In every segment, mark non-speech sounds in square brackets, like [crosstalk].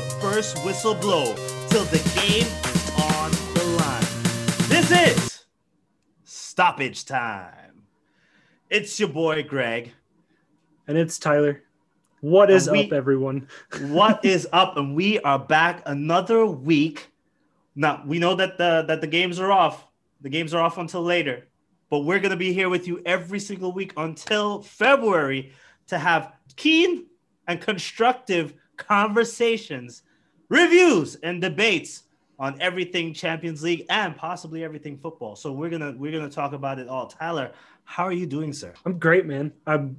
the first whistle blow till the game is on the line. This is stoppage time. It's your boy Greg. And it's Tyler. What is we, up, everyone? [laughs] what is up? And we are back another week. Now we know that the that the games are off. The games are off until later, but we're gonna be here with you every single week until February to have keen and constructive conversations, reviews, and debates on everything Champions League and possibly everything football. So we're gonna we're gonna talk about it all. Tyler, how are you doing, sir? I'm great, man. I'm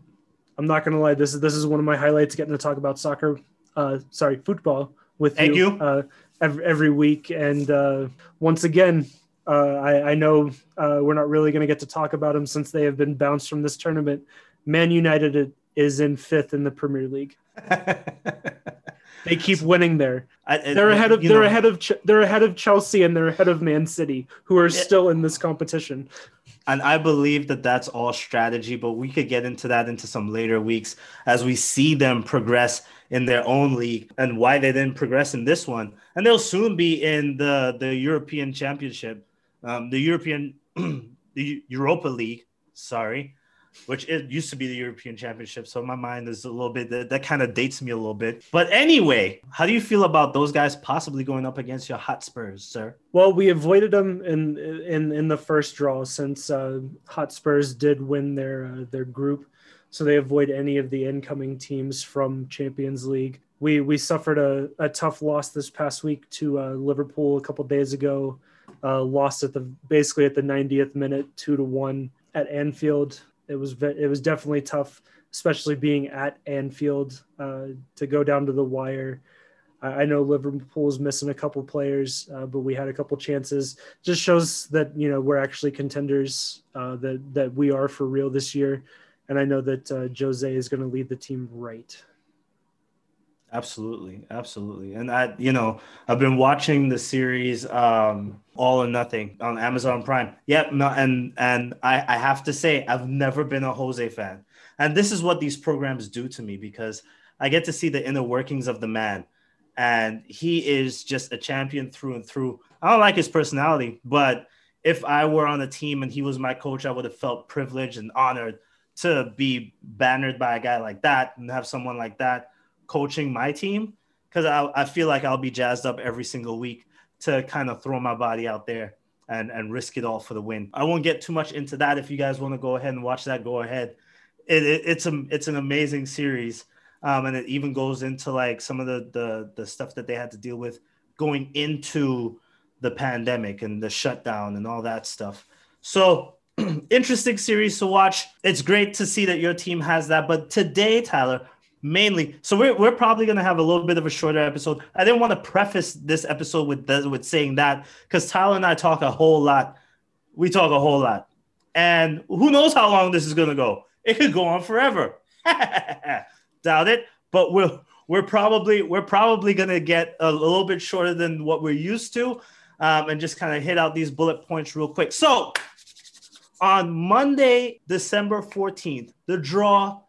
I'm not gonna lie. This is this is one of my highlights. Getting to talk about soccer, uh, sorry, football with Thank you, you. Uh, every, every week. And uh, once again, uh, I, I know uh, we're not really going to get to talk about them since they have been bounced from this tournament. Man United is in fifth in the Premier League. [laughs] They keep winning there. I- They're ahead of they're know, ahead of Ch- they're ahead of Chelsea and they're ahead of Man City, who are still in this competition. And I believe that that's all strategy, but we could get into that into some later weeks as we see them progress in their own league and why they didn't progress in this one. And they'll soon be in the, the European Championship, um, the European, [clears throat] the Europa League, sorry, which it used to be the European Championship. So my mind is a little bit, that, that kind of dates me a little bit. But anyway, how do you feel about those guys possibly going up against your Hotspurs, sir? Well, we avoided them in in in the first draw since uh, Hotspurs did win their uh, their group, so they avoid any of the incoming teams from Champions League. We we suffered a, a tough loss this past week to uh, Liverpool a couple days ago. Uh, lost at the basically at the 90th minute, two to one at Anfield. It was it was definitely tough, especially being at Anfield uh, to go down to the wire. I know Liverpool's missing a couple players, uh, but we had a couple chances. Just shows that you know we're actually contenders. Uh, that that we are for real this year, and I know that uh, Jose is going to lead the team right. Absolutely, absolutely. And I, you know, I've been watching the series um All or Nothing on Amazon Prime. Yep, no, and and I, I have to say I've never been a Jose fan. And this is what these programs do to me because I get to see the inner workings of the man. And he is just a champion through and through. I don't like his personality, but if I were on a team and he was my coach, I would have felt privileged and honored to be bannered by a guy like that and have someone like that coaching my team because I, I feel like I'll be jazzed up every single week to kind of throw my body out there and, and risk it all for the win. I won't get too much into that. If you guys want to go ahead and watch that, go ahead. It, it, it's a, it's an amazing series. Um, and it even goes into like some of the, the, the stuff that they had to deal with going into the pandemic and the shutdown and all that stuff. So [clears throat] interesting series to watch. It's great to see that your team has that. But today, Tyler, mainly. So we're, we're probably going to have a little bit of a shorter episode. I didn't want to preface this episode with the, with saying that because tyler and i talk a whole lot. We talk a whole lot. And who knows how long this is going to go. It could go on forever. [laughs] Doubt it. But we'll we're probably we're probably going to get a little bit shorter than what we're used to um, and just kind of hit out these bullet points real quick. So on monday december 14th the draw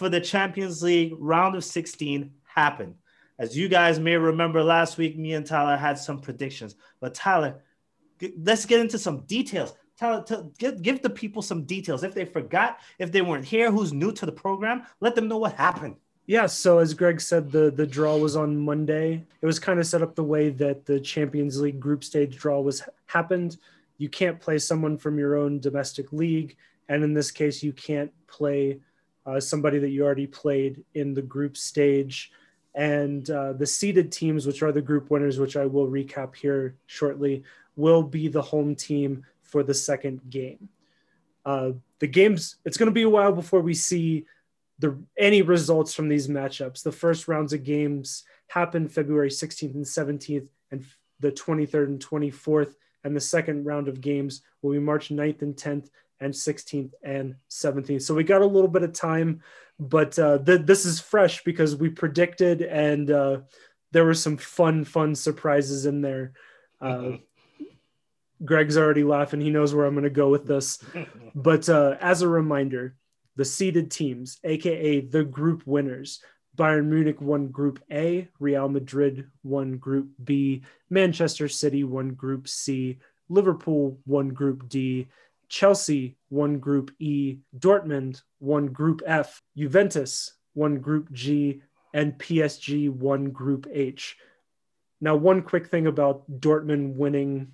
for the Champions League round of 16 happened. As you guys may remember last week, me and Tyler had some predictions. But Tyler, g- let's get into some details. Tyler, t- give, give the people some details. If they forgot, if they weren't here, who's new to the program, let them know what happened. Yeah, so as Greg said, the the draw was on Monday. It was kind of set up the way that the Champions League group stage draw was happened. You can't play someone from your own domestic league, and in this case, you can't play uh, somebody that you already played in the group stage. And uh, the seeded teams, which are the group winners, which I will recap here shortly, will be the home team for the second game. Uh, the games, it's going to be a while before we see the any results from these matchups. The first rounds of games happen February 16th and 17th, and the 23rd and 24th. And the second round of games will be March 9th and 10th and 16th and 17th. So we got a little bit of time, but uh, th- this is fresh because we predicted and uh, there were some fun, fun surprises in there. Uh, Greg's already laughing. He knows where I'm going to go with this. [laughs] But uh, as a reminder, the seeded teams, aka the group winners, Bayern Munich won Group A, Real Madrid won Group B, Manchester City won Group C, Liverpool won Group D, Chelsea won Group E, Dortmund won Group F, Juventus won Group G, and PSG won Group H. Now, one quick thing about Dortmund winning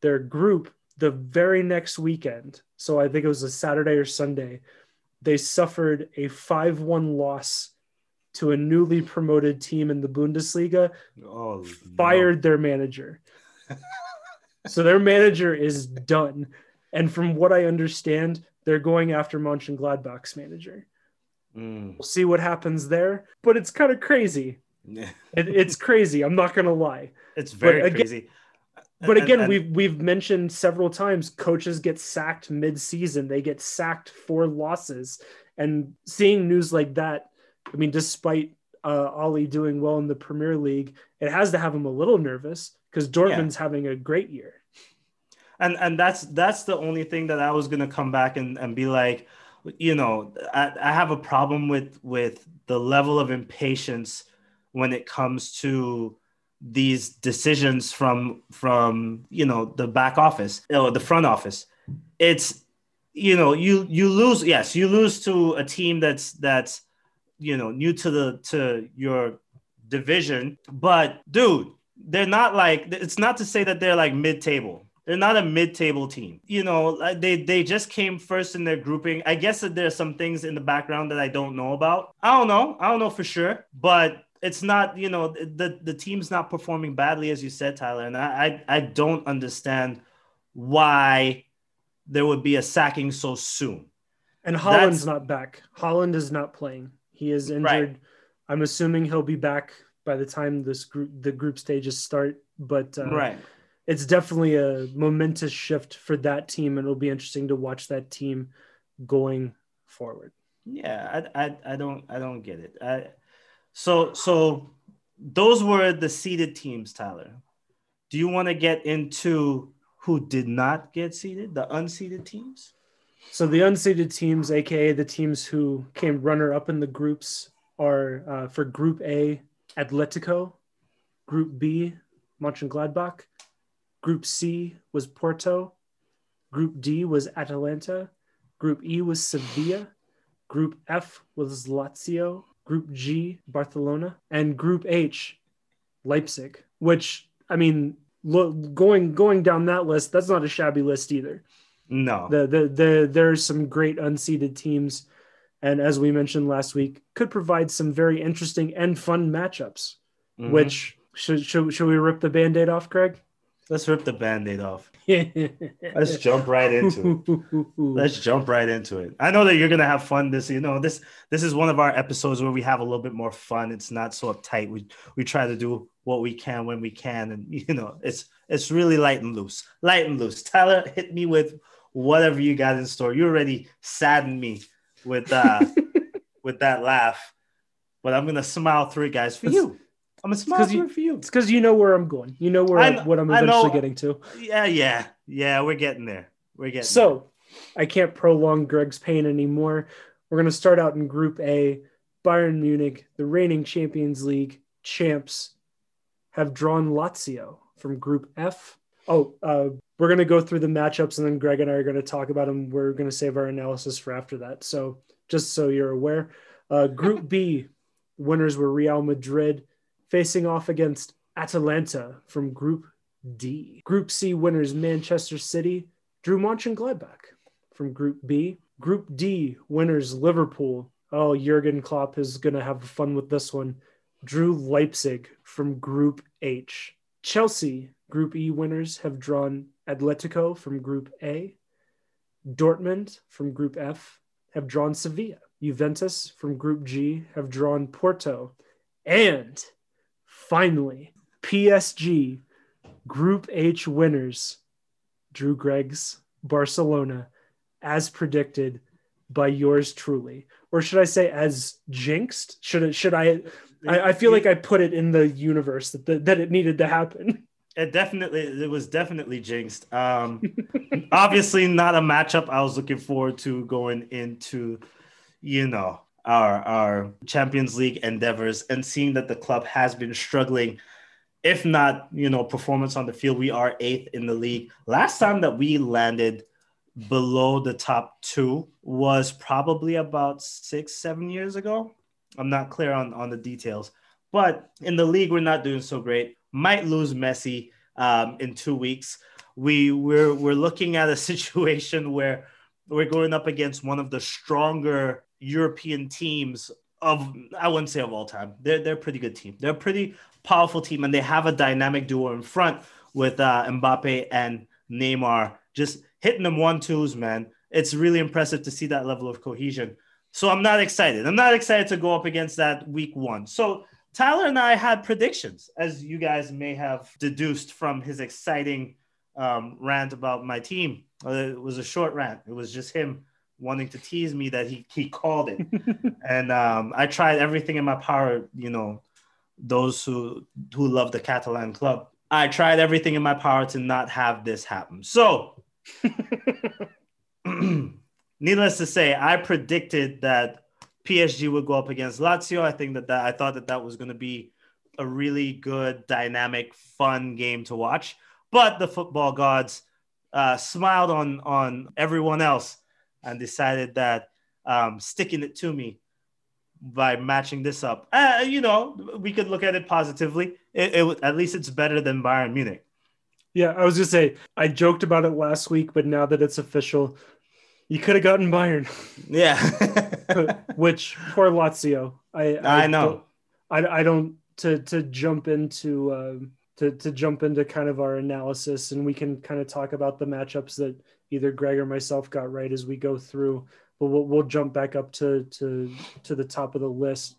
their group the very next weekend, so I think it was a Saturday or Sunday, they suffered a 5 1 loss to a newly promoted team in the Bundesliga, Oh, fired their manager. [laughs] so their manager is done. And from what I understand, they're going after Mönchengladbach's manager. Mm. We'll see what happens there, but it's kind of crazy. It, it's crazy. I'm not gonna lie. [laughs] It's very again- crazy. But again, and- we've we've mentioned several times coaches get sacked mid-season. They get sacked for losses, and seeing news like that, I mean, despite uh, Ollie doing well in the Premier League, it has to have him a little nervous because Dortmund's having a great year. And and that's that's the only thing that I was gonna come back and, and be like, you know, I, I have a problem with with the level of impatience when it comes to these decisions from from you know the back office or the front office. It's you know you you lose yes you lose to a team that's that's you know new to the to your division, but dude, they're not like it's not to say that they're like mid-table. They're not a mid-table team. You know, they they just came first in their grouping. I guess that there's some things in the background that I don't know about. I don't know. I don't know for sure, but it's not, you know, the the team's not performing badly as you said, Tyler, and I I, I don't understand why there would be a sacking so soon. And Haaland's That's- not back. Haaland is not playing. He is injured. Right. I'm assuming he'll be back by the time this group the group stages start. But uh, right. It's definitely a momentous shift for that team, and it'll be interesting to watch that team going forward. Yeah, I, I, I don't I don't get it. I, so so those were the seeded teams, Tyler. Do you want to get into who did not get seeded, the unseeded teams? So the unseeded teams, aka the teams who came runner up in the groups, are uh, for Group A, Atletico. Group B, Mönchengladbach. Group C was Porto. Group D was Atalanta. Group E was Sevilla. Group F was Lazio. Group G, Barcelona. And Group H, Leipzig. Which I mean, lo- going going down that list, that's not a shabby list either No. the, the, the, there's some great unseeded teams. And as we mentioned last week, could provide some very interesting and fun matchups. Mhm. Which should, should, should we rip the band aid off, Greg? Let's rip the band-aid off. [laughs] Let's jump right into it. [laughs] Let's jump right into it. I know that you're gonna have fun. This, you know, this this is one of our episodes where we have a little bit more fun. It's not so uptight. We we try to do what we can when we can, and you know, it's it's really light and loose, light and loose. Tyler, hit me with whatever you got in store. You already saddened me with uh [laughs] with that laugh, but I'm gonna smile through it, guys, for you. I'm 'cause through you- it for you. It's because you know where I'm going. You know where I what I'm eventually getting to. Yeah, yeah, yeah. We're getting there. We're getting there. So I can't prolong Greg's pain anymore. We're going to start out in Group A. Bayern Munich, the reigning Champions League champs, have drawn Lazio from Group F. Oh, uh, we're going to go through the matchups and then Greg and I are going to talk about them. We're going to save our analysis for after that. So just so you're aware, uh, Group B winners were Real Madrid facing off against Atalanta from Group D. Group C winners Manchester City drew Mönchengladbach from Group B. Group D winners Liverpool. Oh, Jurgen Klopp is going to have fun with this one. Drew Leipzig from Group H. Chelsea, Group E winners, have drawn Atletico from Group A. Dortmund from Group F have drawn Sevilla. Juventus from Group G have drawn Porto. And finally, PSG, Group H winners, Drew Greg's Barcelona, as predicted by yours truly. Or should I say as jinxed? Should it should I I, I feel like I put it in the universe that the, that it needed to happen. It definitely, it was definitely jinxed. Um, [laughs] obviously, not a matchup I was looking forward to going into. You know, our our Champions League endeavors and seeing that the club has been struggling if not, you know, performance on the field, we are eighth in the league. Last time that we landed below the top two was probably about six, seven years ago. I'm not clear on, on the details, but in the league, we're not doing so great. Might lose Messi um, in two weeks. We we're we're looking at a [laughs] situation where we're going up against one of the stronger European teams of I wouldn't say of all time. They're they're a pretty good team. They're a pretty powerful team, and they have a dynamic duo in front with uh, Mbappe and Neymar, just hitting them one twos, man. It's really impressive to see that level of cohesion. So I'm not excited. I'm not excited to go up against that week one. So Tyler and I had predictions, as you guys may have deduced from his exciting um, rant about my team. Uh, it was a short rant. It was just him wanting to tease me that he he called it, [laughs] and um, I tried everything in my power. You know, those who who love the Catalan club, I tried everything in my power to not have this happen. So, [laughs] [clears throat] needless to say, I predicted that PSG would go up against Lazio. I think that, that I thought that that was going to be a really good, dynamic, fun game to watch. But the football gods uh, smiled on on everyone else and decided that um, sticking it to me by matching this up, uh, you know, we could look at it positively. It, it, at least it's better than Bayern Munich. Yeah, I was just say I joked about it last week, but now that it's official, you could have gotten Bayern. [laughs] Yeah, [laughs] which poor Lazio. I I, I know. I, I don't to to jump into uh, to to jump into kind of our analysis, and we can kind of talk about the matchups that either Greg or myself got right as we go through. But we'll, we'll jump back up to to to the top of the list.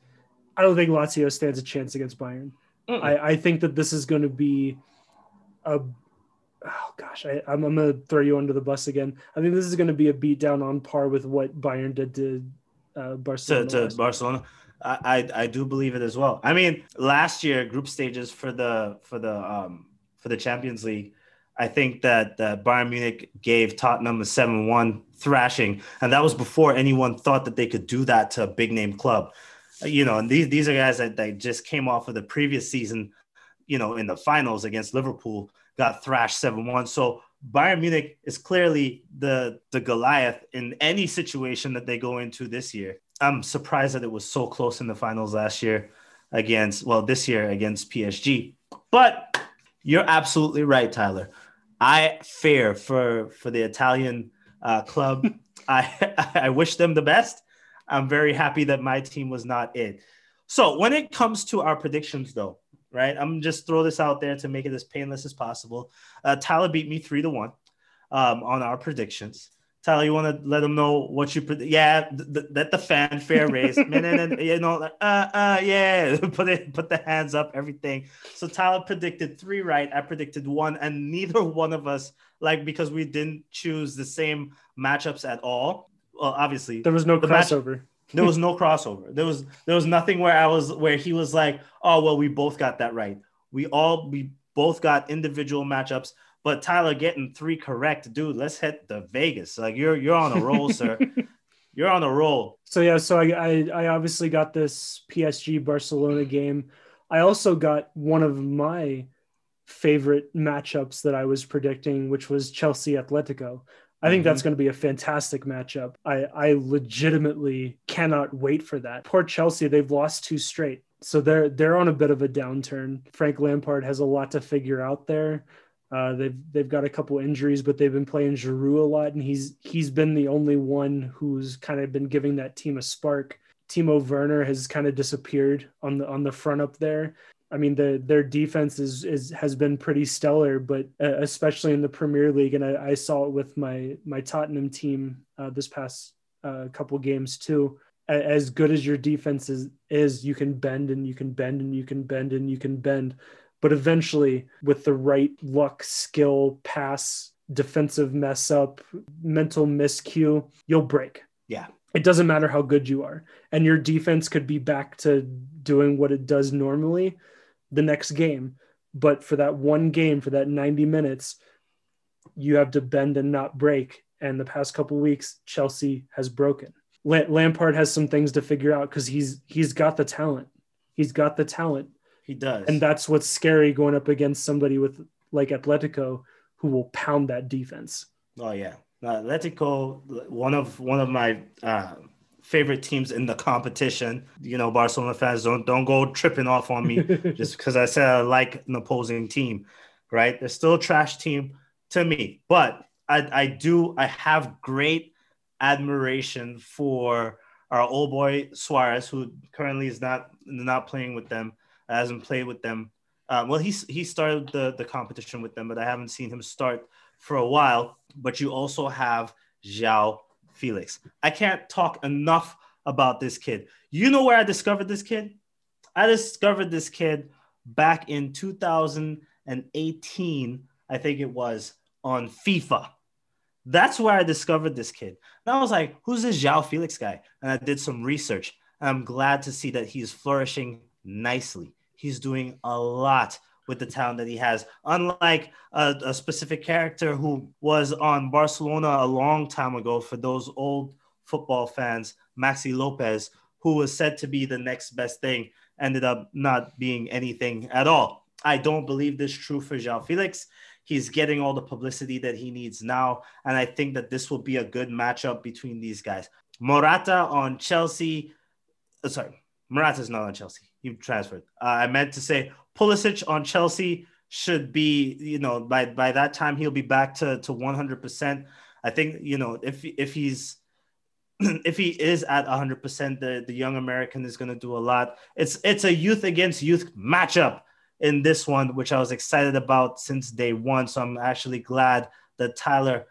I don't think Lazio stands a chance against Bayern. I, I think that this is going to be a oh gosh, I, am going to throw you under the bus again. I think this is going to be a beatdown on par with what Bayern did to uh, Barcelona. To, to Barcelona. I, I, I do believe it as well. I mean, last year group stages for the for the um for the Champions League, I think that uh, Bayern Munich gave Tottenham a 7 1 thrashing. And that was before anyone thought that they could do that to a big name club. Uh, you know, and these, these are guys that, that just came off of the previous season, you know, in the finals against Liverpool, got thrashed 7 1. So Bayern Munich is clearly the, the Goliath in any situation that they go into this year. I'm surprised that it was so close in the finals last year against, well, this year against PSG. But you're absolutely right, Tyler. I fear for for the Italian uh, club. [laughs] I I wish them the best. I'm very happy that my team was not it. So when it comes to our predictions, though, right? I'm just throw this out there to make it as painless as possible. Uh, Tyler beat me three to one um, on our predictions. Tyler, you want to let them know what you put? Yeah, th- th- let the fanfare raise, and, you know, like, uh, uh, yeah, [laughs] put it, put the hands up, everything. So Tyler predicted three right, I predicted one, and neither [laughs] one of us, like, because we didn't choose the same matchups at all. Well, obviously, there was no the crossover. Match, there was no crossover. There was there was nothing where I was where he was like, oh well, we both got that right. We all we both got individual matchups but Tyler getting three correct, dude. Let's hit the Vegas. Like you're you're on a roll, sir. [laughs] You're on a roll. So yeah, so I, I I obviously got this PSG Barcelona game. I also got one of my favorite matchups that I was predicting, which was Chelsea Atletico. I think mm-hmm. that's going to be a fantastic matchup. I, I legitimately cannot wait for that. Poor Chelsea, they've lost two straight. So they're they're on a bit of a downturn. Frank Lampard has a lot to figure out there. Uh, they've they've got a couple injuries, but they've been playing Giroud a lot, and he's he's been the only one who's kind of been giving that team a spark. Timo Werner has kind of disappeared on the on the front up there. I mean, the their defense is is has been pretty stellar, but uh, especially in the Premier League, and I, I, saw it with my my Tottenham team uh, this past uh, couple games too. As good as your defense is, is you can bend and you can bend and you can bend and you can bend but eventually, with the right luck, skill, pass, defensive mess up, mental miscue, you'll break. Yeah. It doesn't matter how good you are. And your defense could be back to doing what it does normally the next game. But for that one game, for that 90 minutes, you have to bend and not break. And the past couple weeks, Chelsea has broken. Lampard has some things to figure out because he's he's got the talent. He's got the talent. He does, and that's what's scary going up against somebody with like Atletico who will pound that defense. Oh yeah, uh, Atletico, one of one of my uh, favorite teams in the competition. You know, Barcelona fans don't don't go tripping off on me [laughs] just because I said I like an opposing team. Right? They're still a trash team to me, but I I do I have great admiration for our old boy Suarez, who currently is not not playing with them, hasn't played with them. Uh, well, he's he started the the competition with them, but I haven't seen him start for a while. But you also have João Felix. I can't talk enough about this kid. You know where I discovered this kid? I discovered this kid back in 2018, I think it was on FIFA. That's where I discovered this kid. And I was like, who's this João Felix guy? And I did some research. I'm glad to see that he's flourishing nicely. He's doing a lot with the talent that he has. Unlike a, a, specific character who was on Barcelona a long time ago, for those old football fans, Maxi Lopez, who was said to be the next best thing, ended up not being anything at all. I don't believe this true for João Felix. He's getting all the publicity that he needs now. And I think that this will be a good matchup between these guys. Morata on Chelsea. Oh, sorry, Morata's not on Chelsea. He transferred. Uh, I meant to say Pulisic on Chelsea should be, you know, by by that time he'll be back to to 100%. I think, you know, if if he's [clears throat] if he is at 100%, the the young American is going to do a lot. It's it's a youth against youth matchup in this one, which I was excited about since day one. So I'm actually glad that Tyler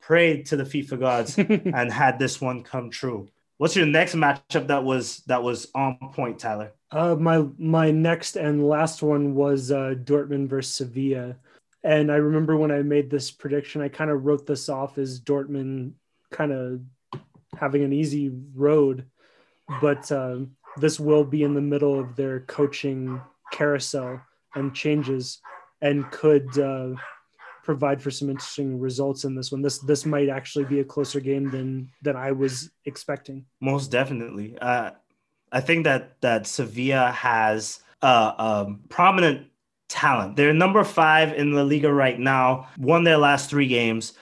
prayed to the FIFA gods [laughs] and had this one come true. What's your next matchup that was that was on point, Tyler? Uh, my my next and last one was uh, Dortmund versus Sevilla, and I remember when I made this prediction, I kind of wrote this off as Dortmund kind of having an easy road, but uh, this will be in the middle of their coaching carousel and changes and could uh, provide for some interesting results in this one. This this might actually be a closer game than than I was expecting. Most definitely. Uh, I think that that Sevilla has um, prominent talent. They're number five in the Liga right now. Won their last three games,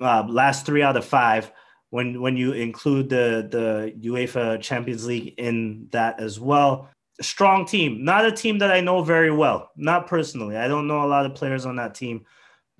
uh, last three out of five. When when you include the the UEFA Champions League in that as well, strong team. Not a team that I know very well, not personally. I don't know a lot of players on that team,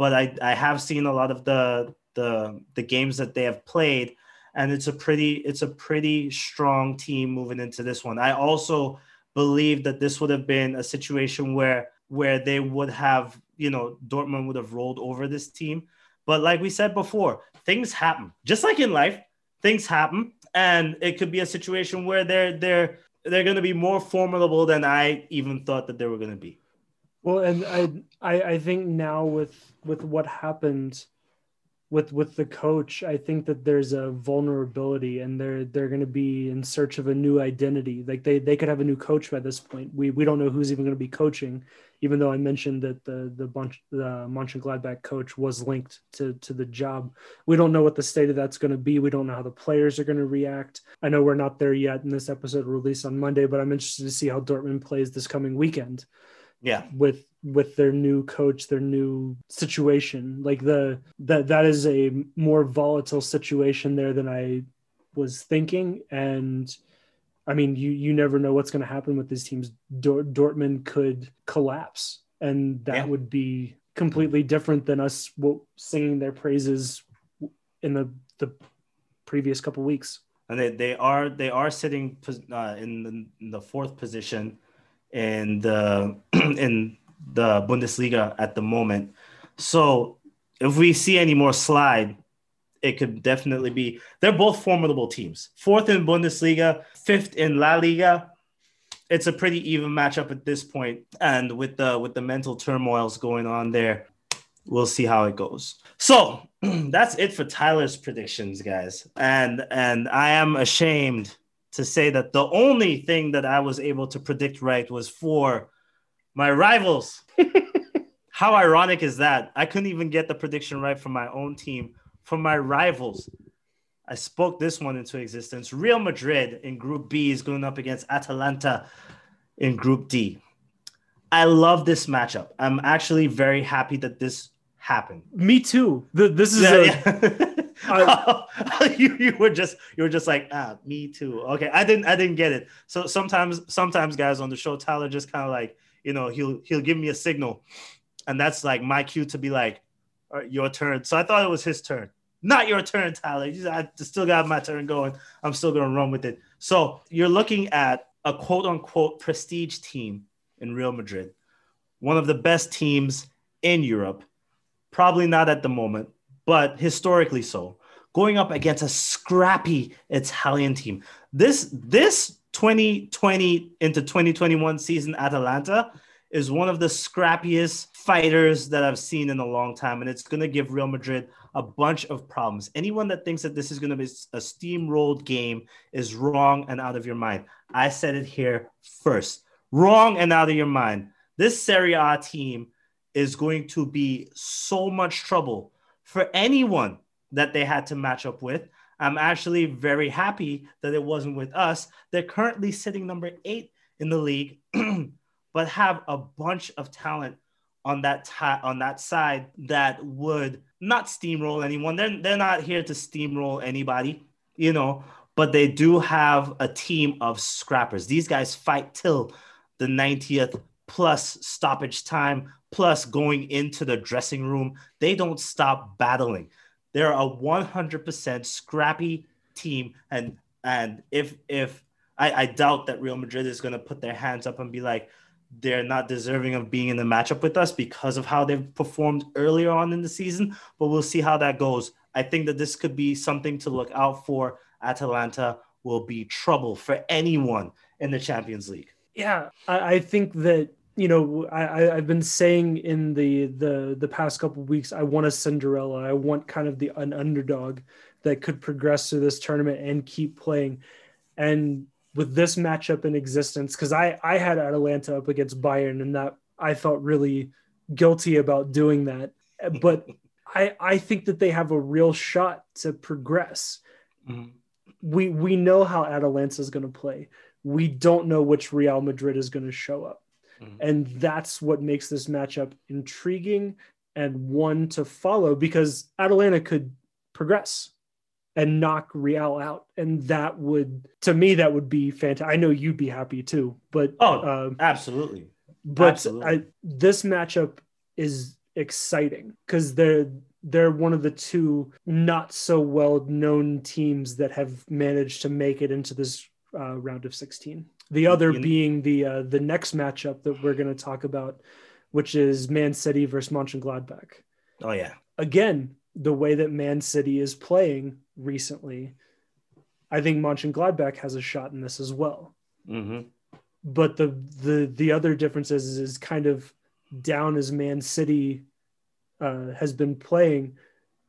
but I, I have seen a lot of the the the games that they have played, and it's a pretty it's a pretty strong team moving into this one. I also believe that this would have been a situation where where they would have you know Dortmund would have rolled over this team. But like we said before, things happen. Just like in life, things happen, and it could be a situation where they're they're they're going to be more formidable than I even thought that they were going to be. Well, and I, I, I think now with with what happened with with the coach, I think that there's a vulnerability, and they're they're going to be in search of a new identity. Like they they could have a new coach by this point. We we don't know who's even going to be coaching even though I mentioned that the the bunch the Mönchengladbach coach was linked to to the job. We don't know what the state of that's going to be. We don't know how the players are going to react. I know we're not there yet, and this episode released on Monday, but I'm interested to see how Dortmund plays this coming weekend. Yeah, with with their new coach, their new situation, like the that that is a more volatile situation there than I was thinking, and I mean, you you never know what's going to happen with these teams. Dort- Dortmund could collapse, and that yeah. would be completely different than us singing their praises in the the previous couple weeks. And they, they are they are sitting uh, in, the, in the fourth position in the [clears throat] in the Bundesliga at the moment. So if we see any more slide, it could definitely be. They're both formidable teams. Fourth in Bundesliga, fifth in La Liga. It's a pretty even matchup at this point, and with the with the mental turmoils going on there, we'll see how it goes. So [clears throat] that's it for Tyler's predictions, guys. And and I am ashamed to say that the only thing that I was able to predict right was for my rivals. [laughs] How ironic is that? I couldn't even get the prediction right for my own team from my rivals. I spoke this one into existence. Real Madrid in Group B is going up against Atalanta in Group D. I love this matchup. I'm actually very happy that this happened. Me too. The, this is yeah, a, yeah. [laughs] I, [laughs] you, you were just you were just like ah me too. Okay, I didn't I didn't get it. So sometimes sometimes guys on the show, Tyler just kind of like you know he'll he'll give me a signal, and that's like my cue to be like, your turn. So I thought it was his turn. Not your turn, Tyler. I still got my turn going. I'm still gonna run with it. So you're looking at a quote unquote prestige team in Real Madrid, one of the best teams in Europe. Probably not at the moment, but historically so. Going up against a scrappy Italian team. This this 2020 into 2021 season Atalanta is one of the scrappiest fighters that I've seen in a long time, and it's going to give Real Madrid a bunch of problems. Anyone that thinks that this is going to be a steamrolled game is wrong and out of your mind. I said it here first. Wrong and out of your mind. This Serie A team is going to be so much trouble for anyone that they had to match up with. I'm actually very happy that it wasn't with us. They're currently sitting number eight in the league, [clears throat] but have a bunch of talent on that t- on that side that would not steamroll anyone. They're they're not here to steamroll anybody, you know. But they do have a team of scrappers. These guys fight till the 90th plus stoppage time plus going into the dressing room. They don't stop battling. They're a 100% scrappy team, and and if if I, I doubt that Real Madrid is going to put their hands up and be like, they're not deserving of being in the matchup with us because of how they've performed earlier on in the season. But we'll see how that goes. I think that this could be something to look out for. Atalanta will be trouble for anyone in the Champions League. Yeah, I, I think that you know I, I've been saying in the the the past couple weeks I want a Cinderella. I want kind of the an underdog that could progress through this tournament and keep playing. And with this matchup in existence because I I had Atalanta up against Bayern and that I felt really guilty about doing that, but [laughs] I I think that they have a real shot to progress. Mm-hmm. We we know how Atalanta is going to play. We don't know which Real Madrid is going to show up. Mm-hmm. And that's what makes this matchup intriguing and one to follow because Atalanta could progress and knock Real out. And that would, to me, that would be fantastic. I know you'd be happy too, but oh, um, absolutely. But absolutely. I, this matchup is exciting because they're they're one of the two not so well known teams that have managed to make it into this uh, round of 16. The other being the uh, the next matchup that we're going to talk about, which is Man City versus Mönchengladbach. Oh yeah. Again, the way that Man City is playing recently, I think Mönchengladbach has a shot in this as well. Mm-hmm. But the the the other difference is, is kind of down as Man City uh, has been playing.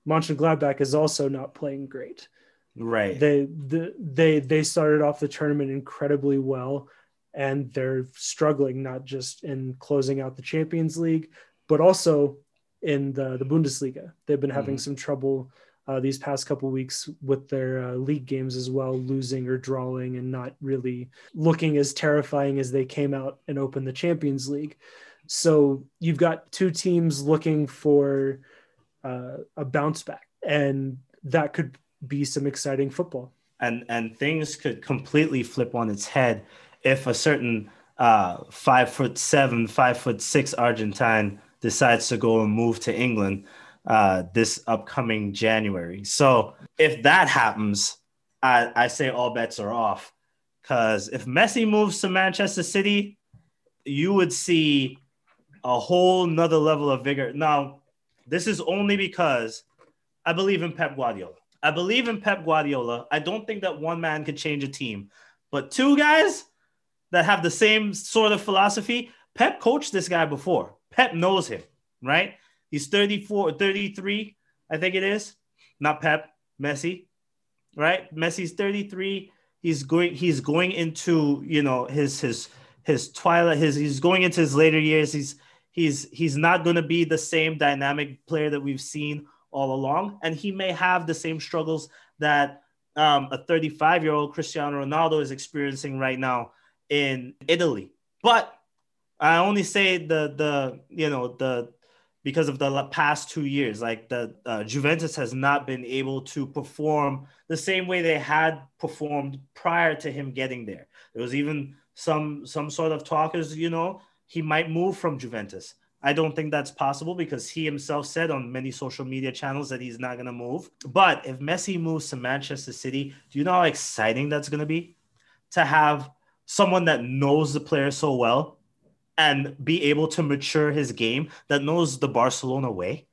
Mönchengladbach is also not playing great. Right. They the, they they started off the tournament incredibly well, and they're struggling not just in closing out the Champions League, but also in the the Bundesliga. They've been having mm-hmm. some trouble uh, these past couple weeks with their uh, league games as well, losing or drawing and not really looking as terrifying as they came out and opened the Champions League. So you've got two teams looking for uh, a bounce back, and that could be some exciting football. And and things could completely flip on its head if a certain uh, five foot seven, five foot six Argentine decides to go and move to England uh, this upcoming January. So if that happens, I, I say all bets are off. Because if Messi moves to Manchester City, you would see a whole nother level of vigor. Now, this is only because I believe in Pep Guardiola. I believe in Pep Guardiola. I don't think that one man could change a team, but two guys that have the same sort of philosophy. Pep coached this guy before. Pep knows him, right? He's 34, 33, I think it is. Not Pep, Messi, right? Messi's 33. He's going he's going into, you know, his his his twilight his he's going into his later years. He's he's he's not going to be the same dynamic player that we've seen all along and he may have the same struggles that um, a 35 year old Cristiano Ronaldo is experiencing right now in Italy. But I only say the the you know the because of the past two years, like the uh, Juventus has not been able to perform the same way they had performed prior to him getting there. There was even some some sort of talkers, you know, he might move from Juventus. I don't think that's possible because he himself said on many social media channels that he's not going to move. But if Messi moves to Manchester City, do you know how exciting that's going to be? To have someone that knows the player so well and be able to mature his game that knows the Barcelona way.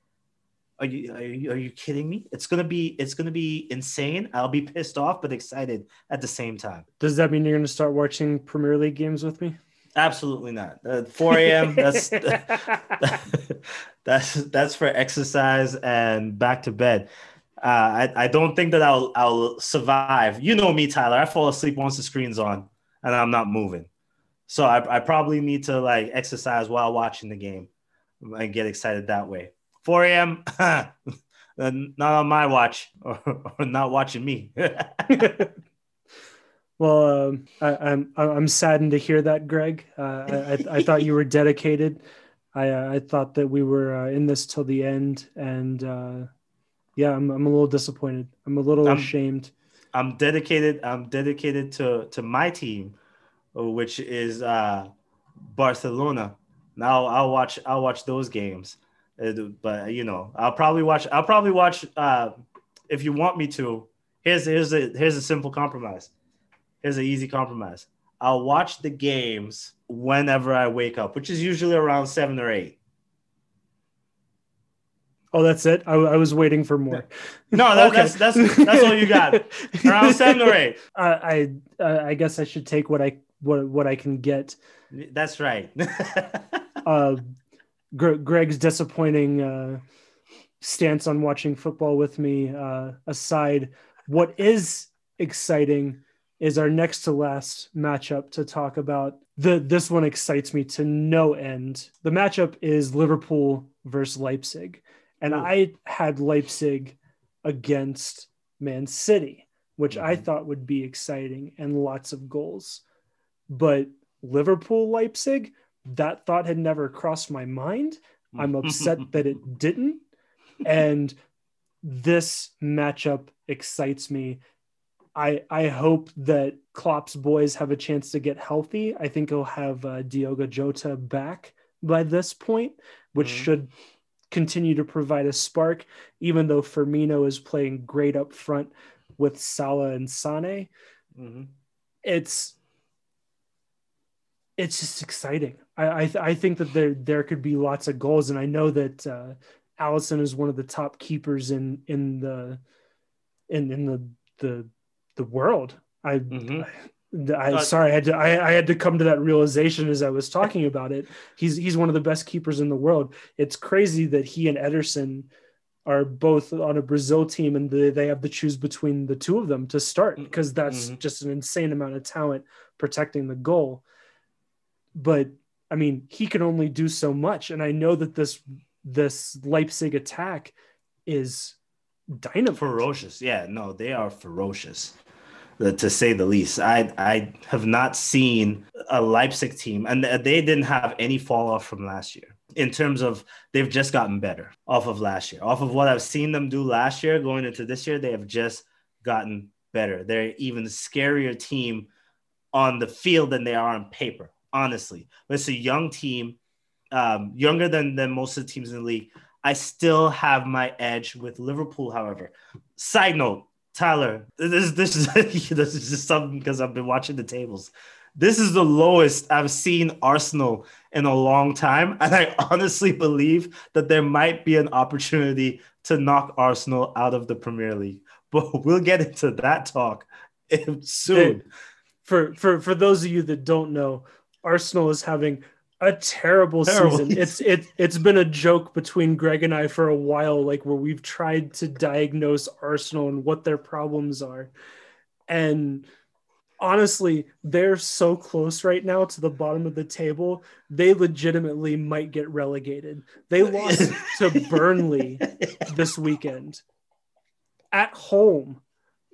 Are you, are you are you kidding me? It's gonna be it's gonna be insane. I'll be pissed off but excited at the same time. Does that mean you're gonna start watching Premier League games with me? Absolutely not. Uh, 4 a.m. That's [laughs] [laughs] that's that's for exercise and back to bed. Uh, I, I don't think that I'll I'll survive. You know me, Tyler. I fall asleep once the screen's on and I'm not moving. So I, I probably need to like exercise while watching the game and get excited that way. 4 a.m. [laughs] not on my watch or, or not watching me. Well, um, I, am I'm, I'm saddened to hear that, Greg. Uh, I, I, I, thought you were [laughs] dedicated. I uh, I thought that we were uh, in this till the end, and uh, yeah, I'm I'm a little disappointed. I'm a little I'm, ashamed. I'm dedicated. I'm dedicated to to my team which is uh, Barcelona. Now I'll watch I'll watch those games, uh, but you know I'll probably watch I'll probably watch uh, if you want me to. Here's here's a here's a simple compromise. Here's an easy compromise. I'll watch the games whenever I wake up, which is usually around seven or eight. Oh, that's it. I, I, was waiting for more. [laughs] No, that, okay. that's that's that's all you got. [laughs] Around seven or eight. Uh, I uh, I guess I should take what I what what I can get. That's right. [laughs] uh, Greg's disappointing uh, stance on watching football with me uh, aside, what is exciting is our next to last matchup to talk about. The this one excites me to no end. The matchup is Liverpool versus Leipzig, and Ooh. I had Leipzig against Man City, which mm-hmm. I thought would be exciting and lots of goals. But Liverpool Leipzig, that thought had never crossed my mind. I'm upset that it [laughs] didn't. And this matchup excites me. I I hope that Klopp's boys have a chance to get healthy. I think he'll have uh, Diogo Jota back by this point, which mm-hmm. should continue to provide a spark. Even though Firmino is playing great up front with Salah and Sane, mm-hmm. it's it's just exciting. I I, th- I, think that there there could be lots of goals, and I know that uh, Alisson is one of the top keepers in in the in in the the the world. I. Mm-hmm. I, I sorry, I had to I, I, had to come to that realization as I was talking about it. He's he's one of the best keepers in the world. It's crazy that he and Ederson are both on a Brazil team and they, they have to choose between the two of them to start because that's mm-hmm. just an insane amount of talent protecting the goal but I mean, he can only do so much. And I know that this this Leipzig attack is dynamite. Ferocious. Yeah, no, they are ferocious. To say the least, I I have not seen a Leipzig team, and they didn't have any fall off from last year. In terms of they've just gotten better off of last year, off of what I've seen them do last year, going into this year, they have just gotten better. They're even scarier team on the field than they are on paper honestly. But it's a young team, um, younger than, than most of the teams in the league. I still have my edge with Liverpool, however. Side note, Tyler, this, this, is, this is [laughs] just something because I've been watching the tables. This is the lowest I've seen Arsenal in a long time. And I [laughs] honestly believe that there might be an opportunity to knock Arsenal out of the Premier League. [laughs] But we'll get into that talk soon. Hey, for, for, for those of you that don't know, Arsenal is having a terrible, terrible, season. It's [laughs] it it's been a joke between Greg and I for a while, like where we've tried to diagnose Arsenal and what their problems are. And honestly, they're so close right now to the bottom of the table. They legitimately might get relegated. They [laughs] lost to Burnley this weekend at home.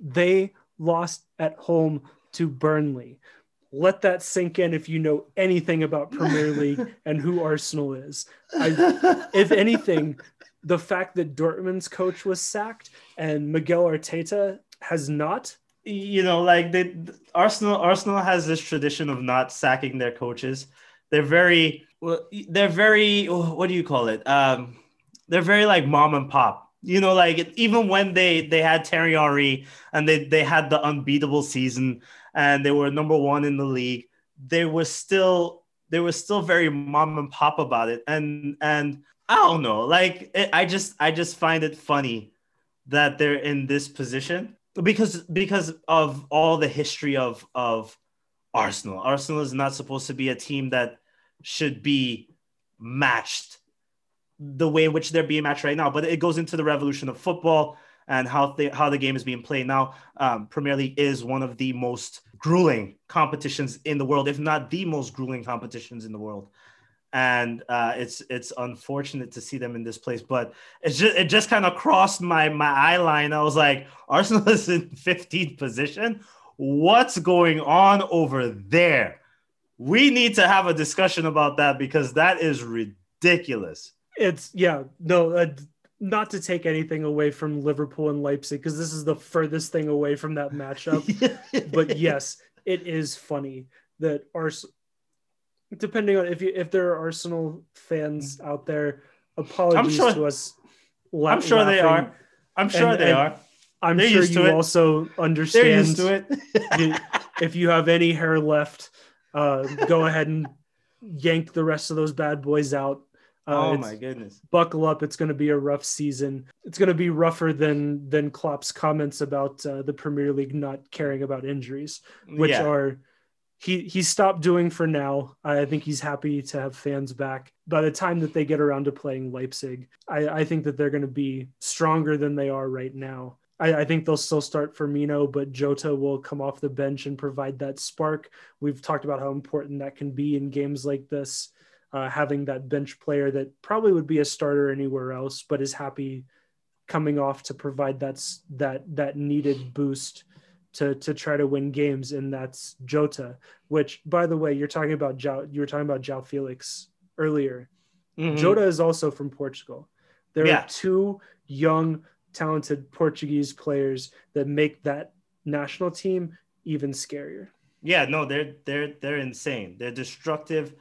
They lost at home to Burnley. Let that sink in if you know anything about Premier League [laughs] and who Arsenal is. I, [laughs] if anything, the fact that Dortmund's coach was sacked and Mikel Arteta has not. You know, like they Arsenal Arsenal has this tradition of not sacking their coaches. They're very well, they're very what do you call it? Um, they're very like mom and pop. You know, like even when they they had Thierry Henry and they they had the unbeatable season and they were number one in the league, they were still they were still very mom and pop about it. And and I don't know. Like it, I just I just find it funny that they're in this position because because of all the history of of Arsenal. Arsenal is not supposed to be a team that should be matched the way in which they're being matched right now. But it goes into the revolution of football and how the how the game is being played now. Um, Premier League is one of the most grueling competitions in the world, if not the most grueling competitions in the world and uh, it's it's unfortunate to see them in this place. But it's just it just kind of crossed my my eye line. I was like, Arsenal is in 15th position. What's going on over there? We need to have a discussion about that because that is ridiculous. It's yeah, no, uh, not to take anything away from Liverpool and Leipzig because this is the furthest thing away from that matchup. [laughs] but yes, it is funny that Arsenal depending on if you if there are Arsenal fans out there, apologies sure, to us. La- I'm sure laughing. they are. I'm sure and, they and are. I'm They're sure you also understand. They're used to it. if you have any hair left, uh, go ahead and yank the rest of those bad boys out. Uh, oh my goodness! Buckle up! It's going to be a rough season. It's going to be rougher than than Klopp's comments about uh, the Premier League not caring about injuries, which yeah. are he he stopped doing for now. I think he's happy to have fans back. By the time that they get around to playing Leipzig, I, I think that they're going to be stronger than they are right now. I, I, think they'll still start Firmino, but Jota will come off the bench and provide that spark. We've talked about how important that can be in games like this, uh, having that bench player that probably would be a starter anywhere else, but is happy coming off to provide that that that needed boost to to try to win games, and that's Jota. Which, by the way, you're talking about João, you were talking about João Felix earlier. Mm-hmm. Jota is also from Portugal. There yeah. are two young, talented Portuguese players that make that national team even scarier. Yeah, no, they're they're they're insane. They're destructive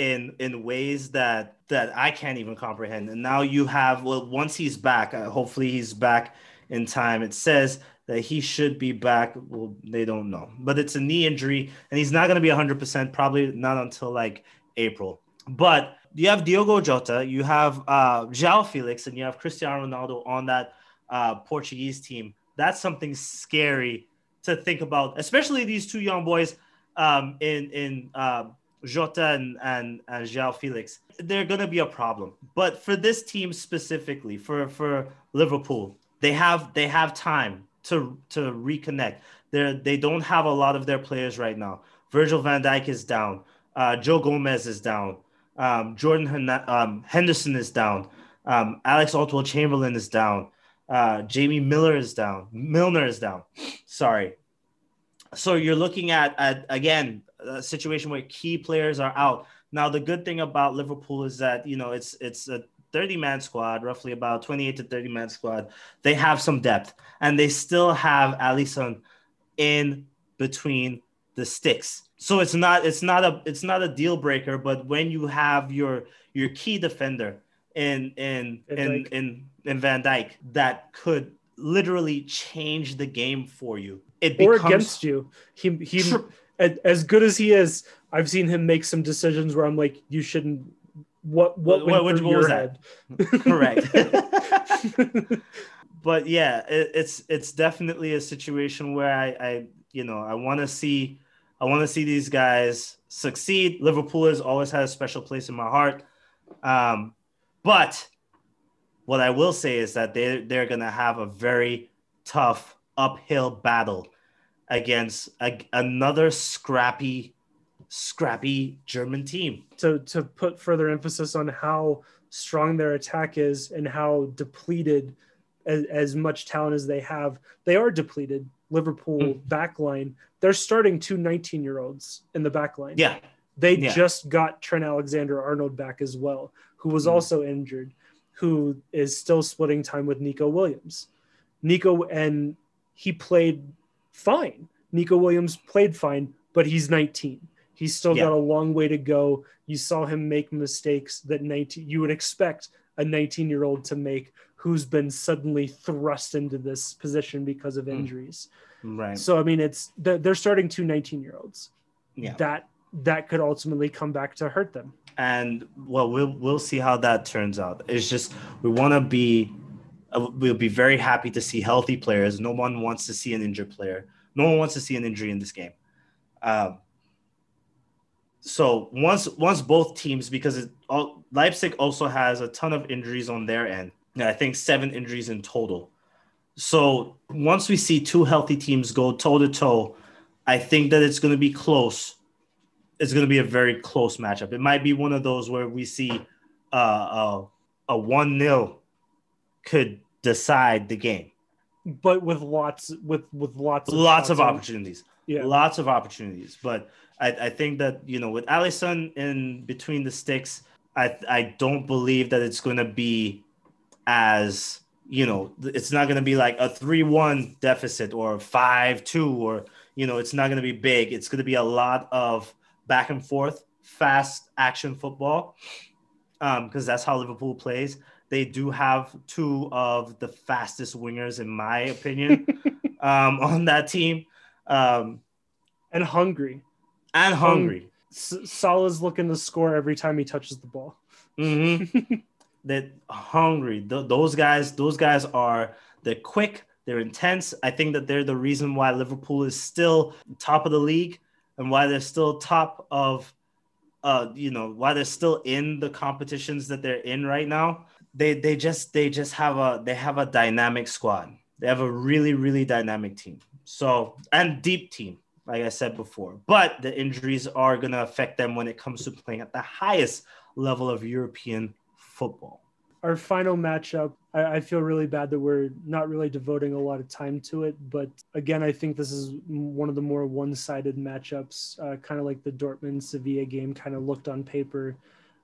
in in ways that that I can't even comprehend. And now you have well, once he's back, uh, hopefully he's back in time. It says that he should be back. Well, they don't know, but it's a knee injury, and he's not going to be 100%, probably not until like April. But you have Diogo Jota, you have uh, João Felix, and you have Cristiano Ronaldo on that uh, Portuguese team. That's something scary to think about, especially these two young boys um, in in uh, Jota and, and, and Felix. They're going to be a problem. But for this team specifically, for for Liverpool, they have they have time to to reconnect. They're, they don't have a lot of their players right now. Virgil van Dijk is down. Uh, Joe Gomez is down. Um, Jordan um, Henderson is down. Um, Alex Oxlade Chamberlain is down. Uh, Jamie Miller is down. Milner is down. Sorry. So you're looking at, at again a situation where key players are out. Now the good thing about Liverpool is that you know it's it's a 30 man squad, roughly about 28 to 30 man squad, they have some depth and they still have Alisson in between the sticks. So it's not it's not a it's not a deal breaker, but when you have your your key defender in in in in, in Van Dijk that could literally change the game for you. It becomes, or against you. He he as good as he is, I've seen him make some decisions where I'm like, you shouldn't what what, what, what, what was head? that? [laughs] Correct. [laughs] but yeah, it, it's it's definitely a situation where I, I you know I want to see I want to see these guys succeed. Liverpool has always had a special place in my heart, um, but what I will say is that they they're gonna have a very tough uphill battle against a, another scrappy scrappy German team. To to put further emphasis on how strong their attack is and how depleted as, as much talent as they have, they are depleted. Liverpool Mm. backline, they're starting two 19 year olds in the backline. Yeah, They Yeah. just got Trent Alexander Arnold back as well, who was Mm. also injured, who is still splitting time with Neco Williams. Neco, and he played fine. Neco Williams played fine, but he's 19. He's still Yeah. got a long way to go. You saw him make mistakes that 19 you would expect a 19 year old to make who's been suddenly thrust into this position because of Mm. injuries. right. So I mean, it's they're, starting two 19 year olds. Yeah. That that could ultimately come back to hurt them. and well we'll we'll see how that turns out it's just we want to be we'll be very happy to see healthy players. No one wants to see an injured player. No one wants to see an injury in this game. Um, so once once both teams because it, all, leipzig also has a ton of injuries on their end i think seven injuries in total. So once we see two healthy teams go toe to toe i think that it's going to be close. It's going to be a very close matchup. It might be one of those where we see uh, uh, a one 0 could decide the game. But with lots with with lots of Lots of opportunities, Yeah. lots of opportunities. But I, I think that you know with Alisson in between the sticks, I I don't believe that it's going to be as you know it's not going to be like a three one deficit or five two or you know it's not going to be big. It's going to be a lot of back and forth, fast action football, um, because that's how Liverpool plays. They do have two of the fastest wingers, in my opinion, [laughs] um, on that team, um, and hungry. and hungry. S- Salah's looking to score every time he touches the ball. Mm-hmm. [laughs] They're hungry. Th- those guys, those guys are they're quick, they're intense. I think that they're the reason why Liverpool is still top of the league and why they're still top of uh you know why they're still in the competitions that they're in right now. They they just they just have a they have a dynamic squad. They have a really really dynamic team. So and deep team, like I said before. But the injuries are gonna affect them when it comes to playing at the highest level of European football. Our final matchup, I, I feel really bad that we're not really devoting a lot of time to it. But again, I think this is one of the more one sided matchups, uh, kind of like the Dortmund Sevilla game kind of looked on paper.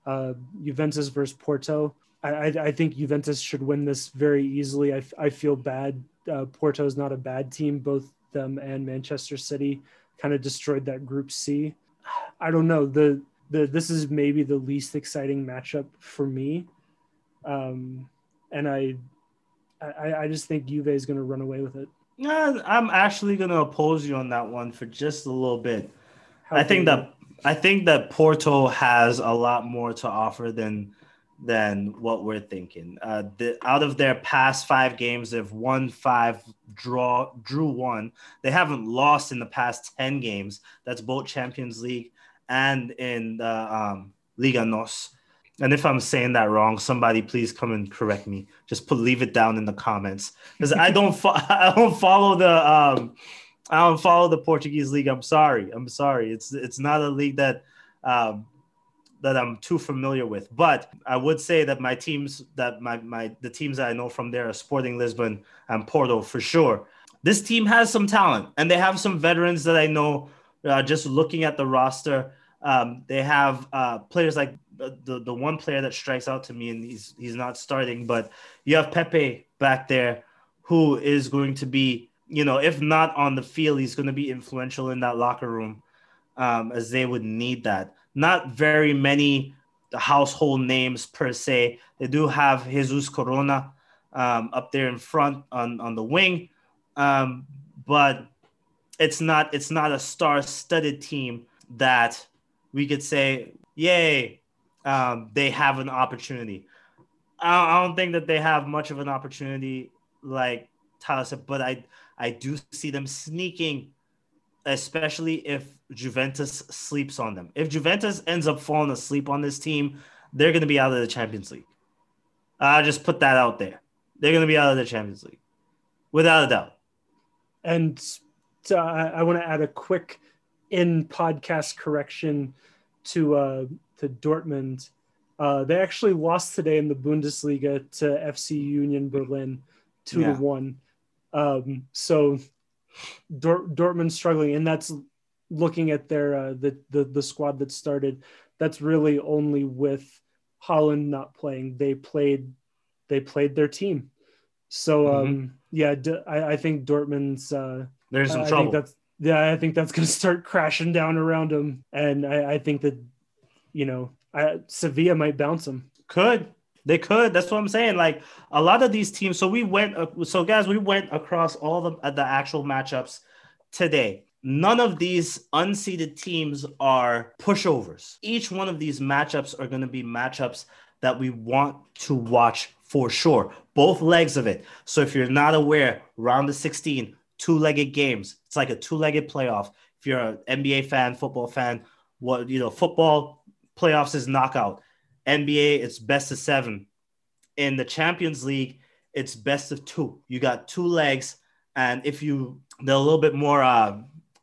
Uh, Juventus versus Porto. I, I, think Juventus should win this very easily. I, I feel bad. Uh, Porto is not a bad team. Both them and Manchester City kind of destroyed that Group C. I don't know. The the this is maybe the least exciting matchup for me, um, and I, I I just think Juve is going to run away with it. Yeah, I'm actually gonna oppose you on that one for just a little bit. How I think that I think that Porto has a lot more to offer than than what we're thinking. Uh, the, out of their past five games, they've won five, draw, drew one. They haven't lost in the past ten games. That's both Champions League and in the um, Liga Nos. And if I'm saying that wrong, somebody please come and correct me. Just put leave it down in the comments because I don't fo- [laughs] I don't follow the um, I don't follow the Portuguese league. I'm sorry. I'm sorry. It's it's not a league that um, that I'm too familiar with. But I would say that my teams that my my the teams that I know from there are Sporting Lisbon and Porto for sure. This team has some talent and they have some veterans that I know. Uh, just looking at the roster, um, they have uh, players like the, the the one player that strikes out to me, and he's he's not starting, but you have Pepe back there, who is going to be you know, if not on the field, he's going to be influential in that locker room, um, as they would need that. Not very many household names per se. They do have Jesus Corona um, up there in front on on the wing, um, but it's not it's not a star-studded team that we could say, yay, um, they have an opportunity. I, I don't think that they have much of an opportunity, like Tyler said, but I I do see them sneaking, especially if Juventus sleeps on them. If Juventus ends up falling asleep on this team, they're going to be out of the Champions League. I'll just put that out there. They're going to be out of the Champions League, without a doubt. And uh, I, I want to add a quick in podcast correction to uh, to Dortmund. Uh, they actually lost today in the Bundesliga to FC Union Berlin. two Yeah. to one. Um, so Dort- Dortmund struggling, and that's looking at their uh, the, the the squad that started. That's really only with Haaland not playing. They played they played their team. So um, yeah, D- I, I think Dortmund's. Uh, There's some I trouble. think that's yeah, I think that's going to start crashing down around them, and I, I think that you know I, Sevilla might bounce them. Could they could? That's what I'm saying. Like a lot of these teams. So we went. uh, So guys, we went across all the uh, the actual matchups today. None of these unseeded teams are pushovers. Each one of these matchups are going to be matchups that we want to watch for sure. Both legs of it. So if you're not aware, round of 16, two-legged games. It's like a two-legged playoff. If you're an NBA fan, football fan, what you know, football playoffs is knockout. NBA, it's best of seven. In the Champions League, it's best of two. You got two legs, and if you they're a little bit more uh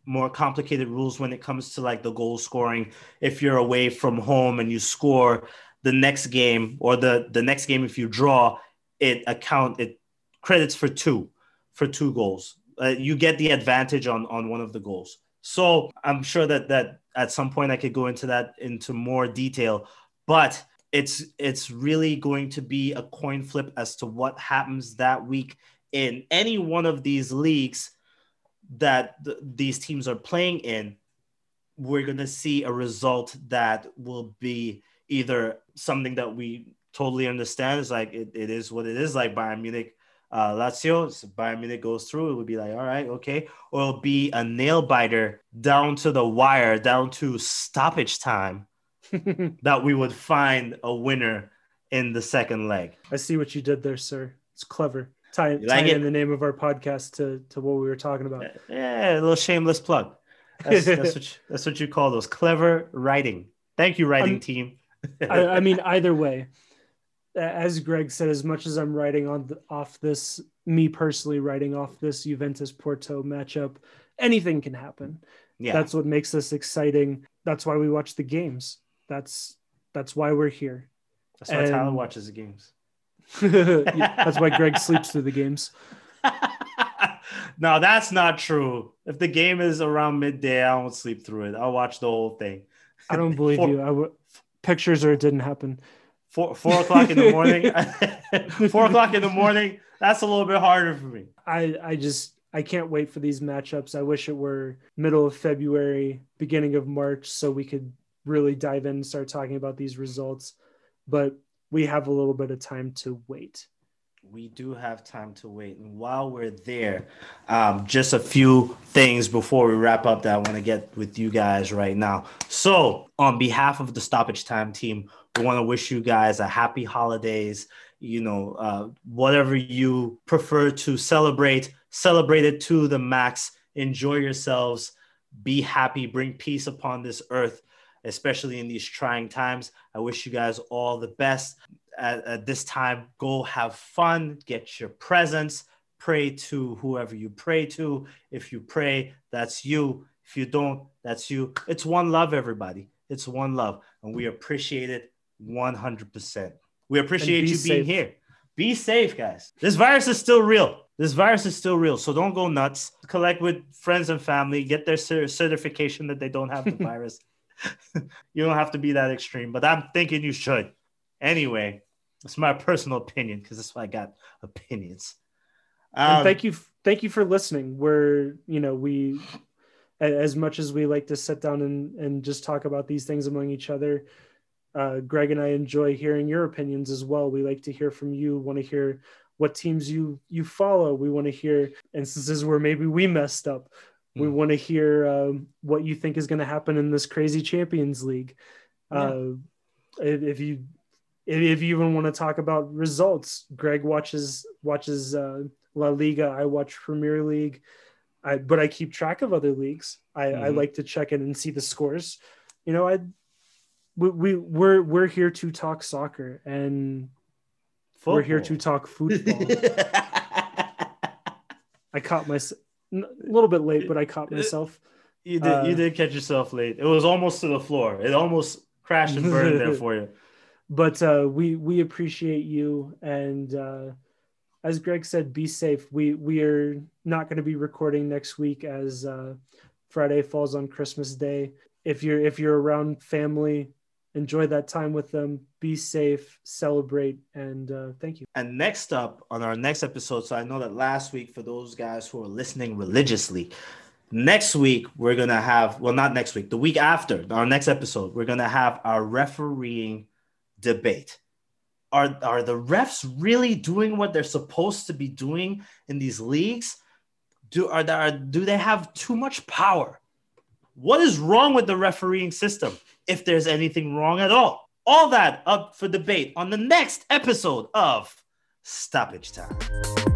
more complicated rules when it comes to like the goal scoring. If you're away from home and you score the next game or the the next game if you draw, it account it credits for two for two goals. Uh, you get the advantage on on one of the goals. So I'm sure that that at some point I could go into that into more detail, but it's it's really going to be a coin flip as to what happens that week in any one of these leagues that th- these teams are playing in. We're going to see a result that will be either something that we totally understand is like it, it is what it is like Bayern Munich uh, Lazio, so Bayern Munich goes through, it would be like, all right, okay. Or it'll be a nail biter down to the wire, down to stoppage time [laughs] that we would find a winner in the second leg. I see what you did there, sir. It's clever. Tie, like it? in the name of our podcast to, to what we were talking about. Yeah, a little shameless plug. That's, [laughs] that's, what, you, that's what you call those clever writing. Thank you, writing Um, team. [laughs] I, I mean, either way, as Greg said, as much as I'm writing on the, off this, me personally writing off this Juventus Porto matchup, anything can happen. yeah, That's what makes this exciting. That's why we watch the games. That's that's why we're here. that's why Tyler watches the games. [laughs] that's why Greg sleeps through the games. [laughs] no, that's not true. If the game is around midday, I won't sleep through it. I'll watch the whole thing. I don't believe [laughs] Four- you. I w- pictures or it didn't happen. Four, four o'clock in the morning. four o'clock in the morning. That's a little bit harder for me. I I just I can't wait for these matchups. I wish it were middle of February, beginning of March, so we could really dive in and start talking about these results. But we have a little bit of time to wait. We do have time to wait. And while we're there, um, just a few things before we wrap up that I want to get with you guys right now. So, on behalf of the Stoppage Time team, we want to wish you guys a happy holidays. You know, uh, whatever you prefer to celebrate, celebrate it to the max. Enjoy yourselves. Be happy. Bring peace upon this earth, especially in these trying times. I wish you guys all the best. At, at this time go have fun get your presents pray to whoever you pray to. If you pray that's you. If you don't that's you. It's one love everybody. It's one love and we appreciate it 100% we appreciate be you being safe. here. Be safe guys. This virus is still real. This virus is still real so don't go nuts. Collect with friends and family. Get their certification that they don't have the [laughs] virus [laughs] you don't have to be that extreme but i'm thinking you should. Anyway, it's my personal opinion because that's why I got opinions. and Um, thank you thank you for listening. We're you know we as much as we like to sit down and, and just talk about these things among each other uh, greg and i enjoy hearing your opinions as well. We like to hear from you. Want to hear what teams you you follow. We want to hear instances where maybe we messed up we Hmm. want to hear um, what you think is going to happen in this crazy champions league. Uh, if, if you if, if you even want to talk about results greg watches watches uh, la liga. I watch premier league. I, but i keep track of other leagues. I, I Mhm. like to check in and see the scores. You know i we, we we're we're here to talk soccer and we're here to talk football. [laughs] I caught myself a little bit late but i caught myself you did. you uh, did catch yourself late. It was almost to the floor. It almost crashed and burned there [laughs] for you. but uh, we we appreciate you and uh, as Greg said, be safe. We we are not going to be recording next week as uh, Friday falls on Christmas Day. If you're if you're around family, enjoy that time with them. Be safe, celebrate, and uh, thank you. And next up on our next episode, so I know that last week for those guys who are listening religiously, next week we're gonna have well not next week, the week after our next episode, we're gonna have our refereeing debate are are the refs really doing what they're supposed to be doing in these leagues? Do are there do they have too much power? What is wrong with the refereeing system? If there's anything wrong at all. All that up for debate on the next episode of Stoppage Time.